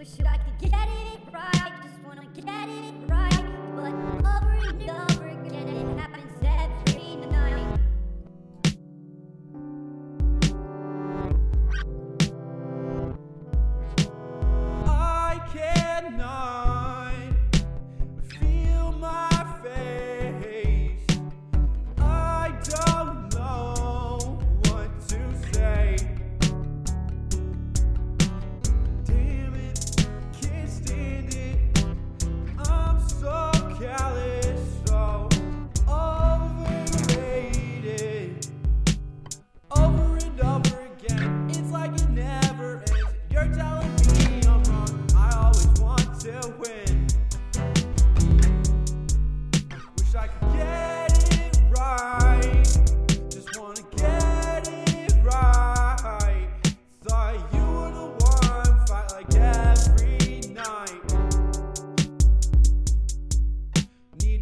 Wish I could get